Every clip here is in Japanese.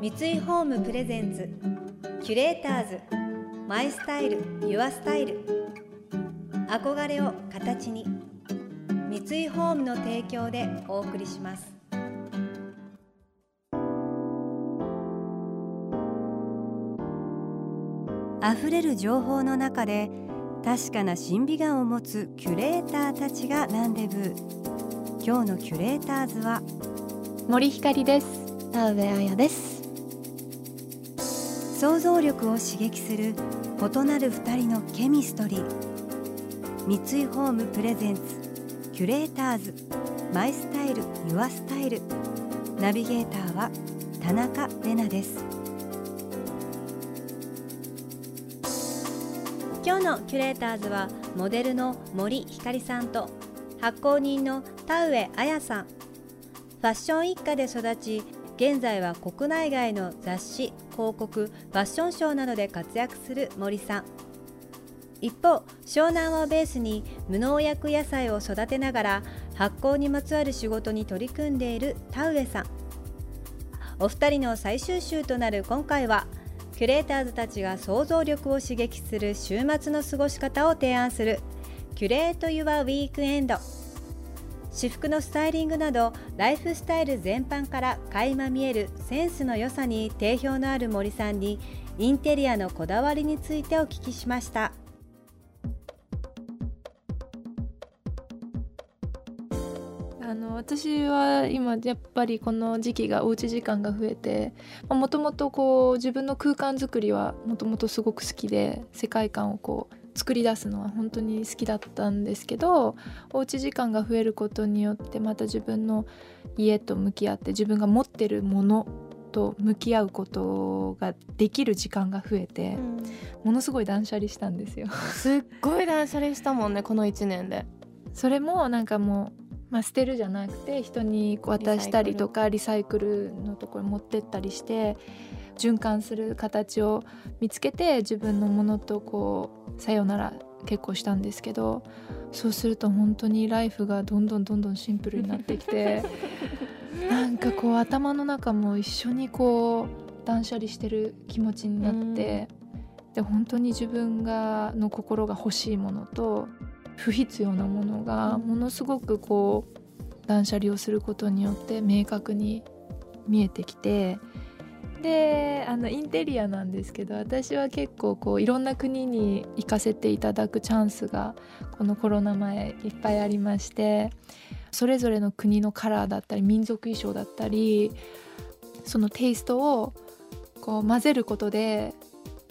三井ホームプレゼンツキュレーターズマイスタイルユアスタイル。憧れを形に三井ホームの提供でお送りします。溢れる情報の中で確かな審美眼を持つキュレーターたちがランデブー。今日のキュレーターズは森ひかりです。田上彩です想像力を刺激する異なる二人のケミストリー。三井ホームプレゼンツキュレーターズ。マイスタイルユアスタイル。ナビゲーターは田中れなです。今日のキュレーターズはモデルの森ひかりさんと発行人の田上彩さん。ファッション一家で育ち現在は国内外の雑誌広告ファッションショーなどで活躍する森さん。一方湘南をベースに無農薬野菜を育てながら発酵にまつわる仕事に取り組んでいる田上さん。お二人の最終週となる今回はキュレーターズたちが想像力を刺激する週末の過ごし方を提案するキュレート・ユア・ウィークエンド。私服のスタイリングなどライフスタイル全般から垣間見えるセンスの良さに定評のある森さんにインテリアのこだわりについてお聞きしました。あの私は今やっぱりこの時期がおうち時間が増えてもともとこう自分の空間作りはもともとすごく好きで世界観をこう作り出すのは本当に好きだったんですけどおうち時間が増えることによってまた自分の家と向き合って自分が持ってるものと向き合うことができる時間が増えて、うん、ものすごい断捨離したんですよ。すっごい断捨離したもんねこの1年で。それもなんかもうまあ、捨てるじゃなくて人に渡したりとかリサイクルのところに持ってったりして循環する形を見つけて自分のものとこうさよなら結構したんですけどそうすると本当にライフがどんどんどんどんシンプルになってきて なんかこう頭の中も一緒にこう断捨離してる気持ちになって、で本当に自分がの心が欲しいものと不必要なものがものすごくこう断捨離をすることによって明確に見えてきてであのインテリアなんですけど私は結構こういろんな国に行かせていただくチャンスがこのコロナ前いっぱいありましてそれぞれの国のカラーだったり民族衣装だったりそのテイストをこう混ぜることで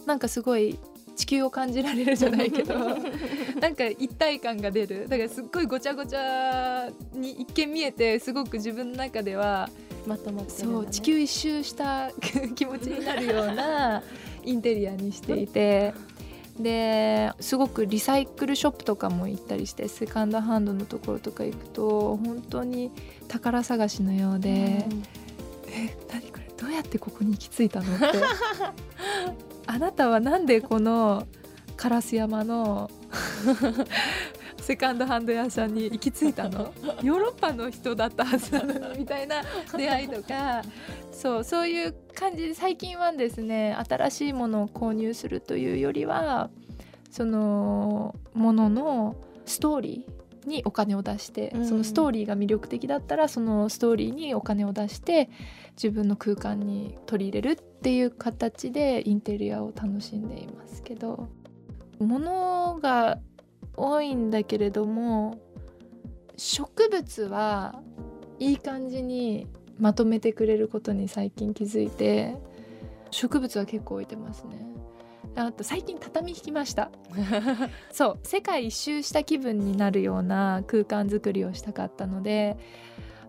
なんかすごい地球を感じられるじゃないけど なんか一体感が出るだからすっごいごちゃごちゃに一見見えてすごく自分の中ではまとまって、ね、そう地球一周した 気持ちになるようなインテリアにしていて。ですごくリサイクルショップとかも行ったりしてセカンドハンドのところとか行くと本当に宝探しのようで、うん、え何どうやってここに行き着いたのって。あなたはなんでこの烏山の セカンドハンド屋さんに行き着いたの？ヨーロッパの人だったはずなのにみたいな出会いとか。そうそういう感じで最近はですね新しいものを購入するというよりはそのもののストーリーにお金を出して、そのストーリーが魅力的だったらそのストーリーにお金を出して自分の空間に取り入れるっていう形でインテリアを楽しんでいますけど。物が多いんだけれども植物はいい感じにまとめてくれることに最近気づいて植物は結構置いてますねあと最近畳引きました。そう世界一周した気分になるような空間作りをしたかったので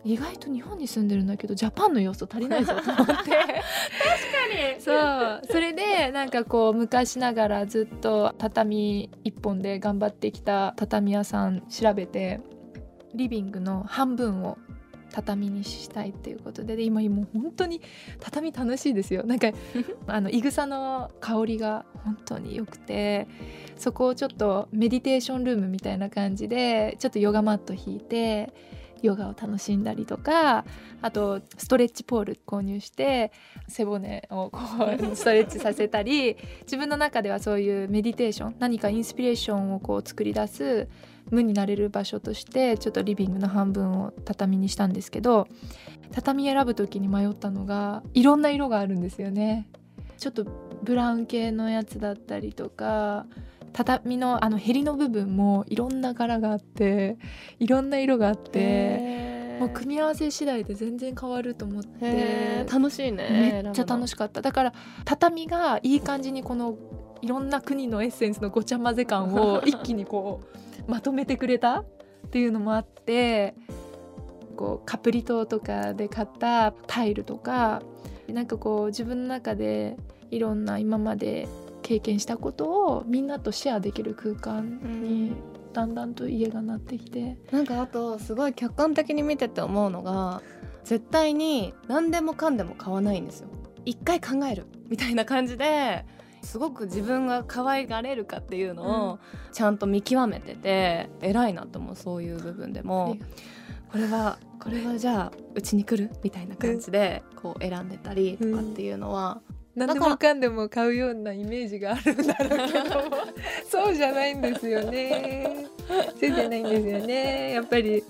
意外と日本に住んでるんだけどジャパンの要素足りないぞと思って。確かに。そう。それでなんかこう昔ながらずっと畳一本で頑張ってきた畳屋さん調べてリビングの半分を畳にしたいっていうことで。で今もう本当に畳楽しいですよ。なんか あのいぐさの香りが本当に良くてそこをちょっとメディテーションルームみたいな感じでちょっとヨガマット引いてヨガを楽しんだりとかあとストレッチポール購入して背骨をこうストレッチさせたり自分の中ではそういうメディテーション何かインスピレーションをこう作り出す無になれる場所としてちょっとリビングの半分を畳にしたんですけど畳選ぶ時に迷ったのがいろんな色があるんですよね。ちょっとブラウン系のやつだったりとか畳のあのヘリの部分もいろんな柄があっていろんな色があってもう組み合わせ次第で全然変わると思って楽しいねめっちゃ楽しかった。だから畳がいい感じにこのいろんな国のエッセンスのごちゃ混ぜ感を 一気にこうまとめてくれた？っていうのもあってこうカプリ島とかで買ったタイルとかなんかこう自分の中でいろんな今まで経験したことをみんなとシェアできる空間にだんだんと家がなってきて、なんかあとすごい客観的に見てて思うのが絶対に何でもかんでも買わないんですよ。一回考えるみたいな感じですごく自分が可愛がれるかっていうのをちゃんと見極めてて偉いなと思うそういう部分でも。これはこれはじゃあうちに来るみたいな感じでこう選んでたりとかっていうのは何でもかんでも買うようなイメージがあるんだろうけど そうじゃないんですよね。そうじゃないんですよね。やっぱり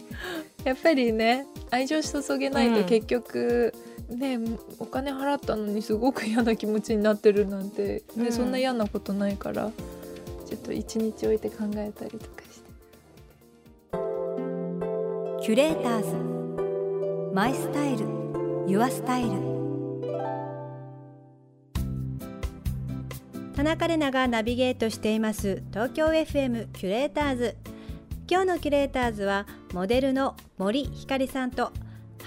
やっぱりね愛情注げないと結局、うん、ねお金払ったのにすごく嫌な気持ちになってるなんて、ね、うん、そんな嫌なことないからちょっと一日置いて考えたりとかして。キュレーターズ。マイスタイル。ユアスタイル。田中れながナビゲートしています。東京 FM キュレーターズ。今日のキュレーターズはモデルの森ひかりさんと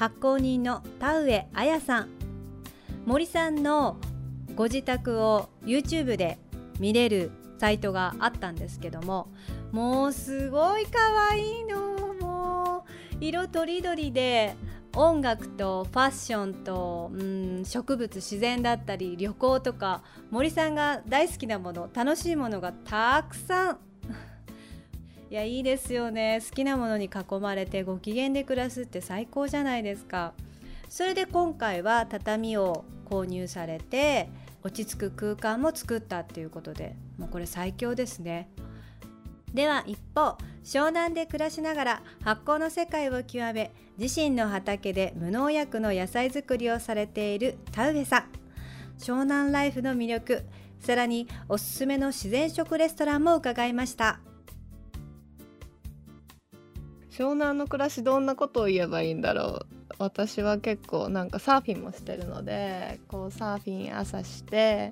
発行人の田上彩さん。森さんのご自宅を YouTube で見れるサイトがあったんですけどももうすごい可愛いの。もう色とりどりで音楽とファッションと、うん、植物自然だったり旅行とか森さんが大好きなもの楽しいものがたくさん。いやいいですよね。好きなものに囲まれてご機嫌で暮らすって最高じゃないですか。それで今回は畳を購入されて落ち着く空間も作ったっていうことでもうこれ最強ですね。では一方湘南で暮らしながら発酵の世界を極め自身の畑で無農薬の野菜作りをされている田上さん。湘南ライフの魅力さらにおすすめの自然食レストランも伺いました。湘南の暮らしどんなことを言えばいいんだろう。私は結構なんかサーフィンもしてるのでこうサーフィン朝して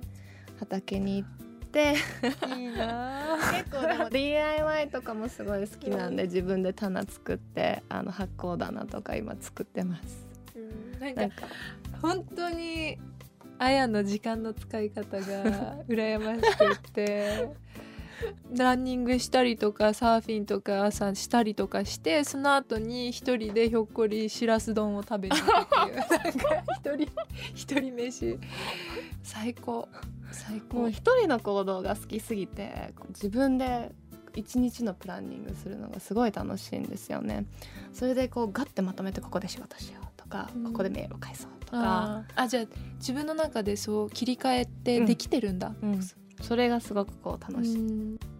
畑に行って。いいな結構でも DIY とかもすごい好きなんで自分で棚作ってあの発酵棚とか今作ってます。うん、なんか。本当にあやの時間の使い方が羨ましくって ランニングしたりとかサーフィンとか朝したりとかしてその後に一人でひょっこりしらす丼を食べに行くっていう。なんか一人 一人飯。最高。最高。一人の行動が好きすぎて自分で一日のプランニングするのがすごい楽しいんですよね。それでこうガッてまとめてここで仕事しようとか、うん、ここでメールを返そうとか。あじゃあ自分の中でそう切り替えてできてるんだ、うんうん、それがすごくこう楽しい。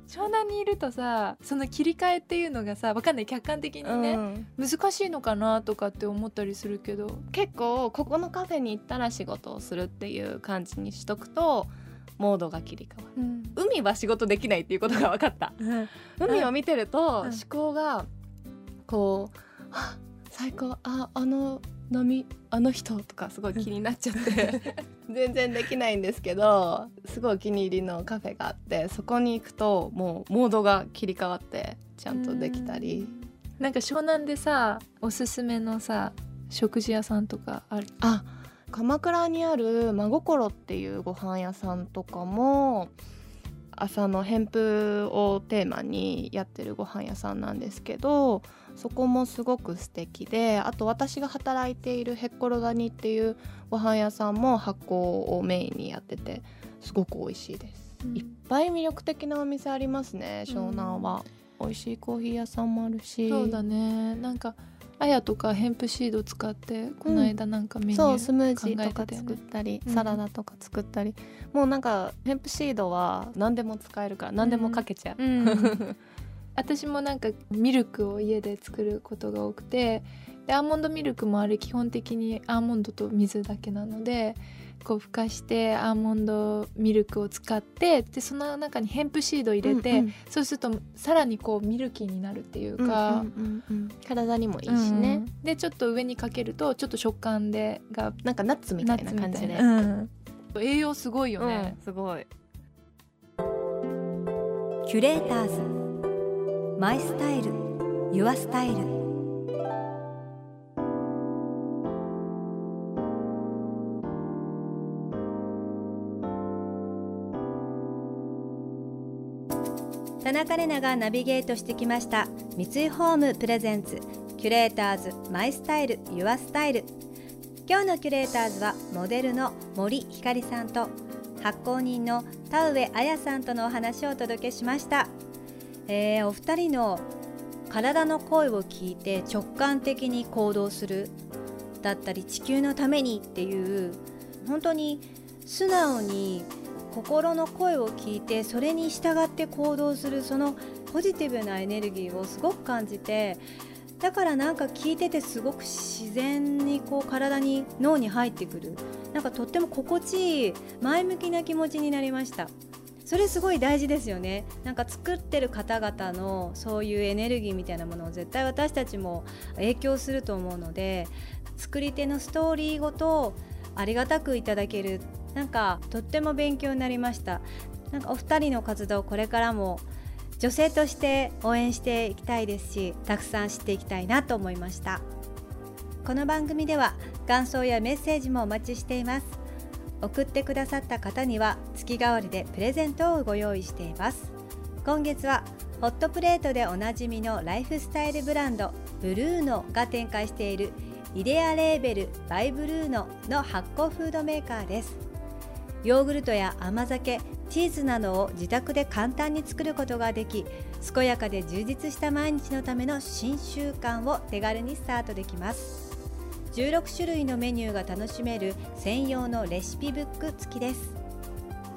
湘南にいるとさその切り替えっていうのがさ分かんない。客観的にね、うん、難しいのかなとかって思ったりするけど。結構ここのカフェに行ったら仕事をするっていう感じにしとくとモードが切り替わる、うん、海は仕事できないっていうことが分かった、うん、海を見てると思考がこう、は最高。ああの波あの人とかすごい気になっちゃって全然できないんですけどすごいお気に入りのカフェがあってそこに行くともうモードが切り替わってちゃんとできたり。なんか湘南でさおすすめのさ食事屋さんとかある？あ鎌倉にある真心っていうご飯屋さんとかも朝の偏風をテーマにやってるご飯屋さんなんですけどそこもすごく素敵であと私が働いているヘッコロガニっていうご飯屋さんも発酵をメインにやっててすごく美味しいです、うん、いっぱい魅力的なお店ありますね湘南は、うん、美味しいコーヒー屋さんもあるし。そうだね。なんかあやとかヘンプシード使ってこの間なんかメニュー、そうスムージーとか作ったり、サラダとか作ったり。もうなんかヘンプシードは何でも使えるから何でもかけちゃう、私もなんかミルクを家で作ることが多くてでアーモンドミルクもあれ基本的にアーモンドと水だけなのでこうふかしてアーモンドミルクを使ってでその中にヘンプシード入れて、うんうん、そうするとさらにこうミルキーになるっていうか、うんうんうん、体にもいいしね、うん、でちょっと上にかけるとちょっと食感でがなんかナッツみたいな感じで、うん、栄養すごいよね、すごい。 Curators。My Style。Your Style 田中れながナビゲートしてきました。三井ホームプレゼンツ。 Curators My Style Your Style。今日のキュレーターズはモデルの森ひかりさんと発行人の田上彩さんとのお話をお届けしました、えー、お二人の体の声を聞いて直感的に行動するだったり地球のためにっていう本当に素直に心の声を聞いてそれに従って行動するそのポジティブなエネルギーをすごく感じてだからなんか聞いててすごく自然にこう体に脳に入ってくる。なんかとっても心地いい前向きな気持ちになりました。それすごい大事ですよね。なんか作ってる方々のそういうエネルギーみたいなものを絶対私たちも影響すると思うので作り手のストーリーごとありがたくいただけるなんかとっても勉強になりました。なんかお二人の活動これからも女性として応援していきたいですしたくさん知っていきたいなと思いました。この番組では感想やメッセージもお待ちしています。送ってくださった方には月替わりでプレゼントをご用意しています。今月はホットプレートでおなじみのライフスタイルブランドブルーノが展開しているイデアレーベルバイブルーノの発酵フードメーカーです。ヨーグルトや甘酒チーズなどを自宅で簡単に作ることができ健やかで充実した毎日のための新習慣を手軽にスタートできます。16種類のメニューが楽しめる専用のレシピブック付きです。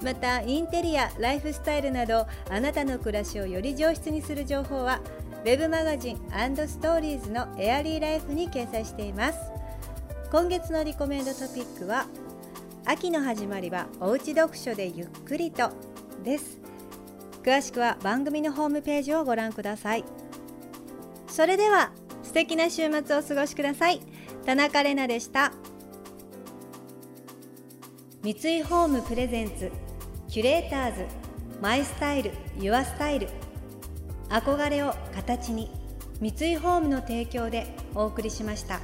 またインテリアライフスタイルなどあなたの暮らしをより上質にする情報は web マガジンストーリーズのエアリーライフに掲載しています。今月のリコメンドトピックは秋の始まりはおうち読書でゆっくりとです。詳しくは番組のホームページをご覧ください。それでは素敵な週末をお過ごしください。田中れなでした。三井ホームプレゼンツキュレーターズマイスタイルユアスタイル。憧れを形に三井ホームの提供でお送りしました。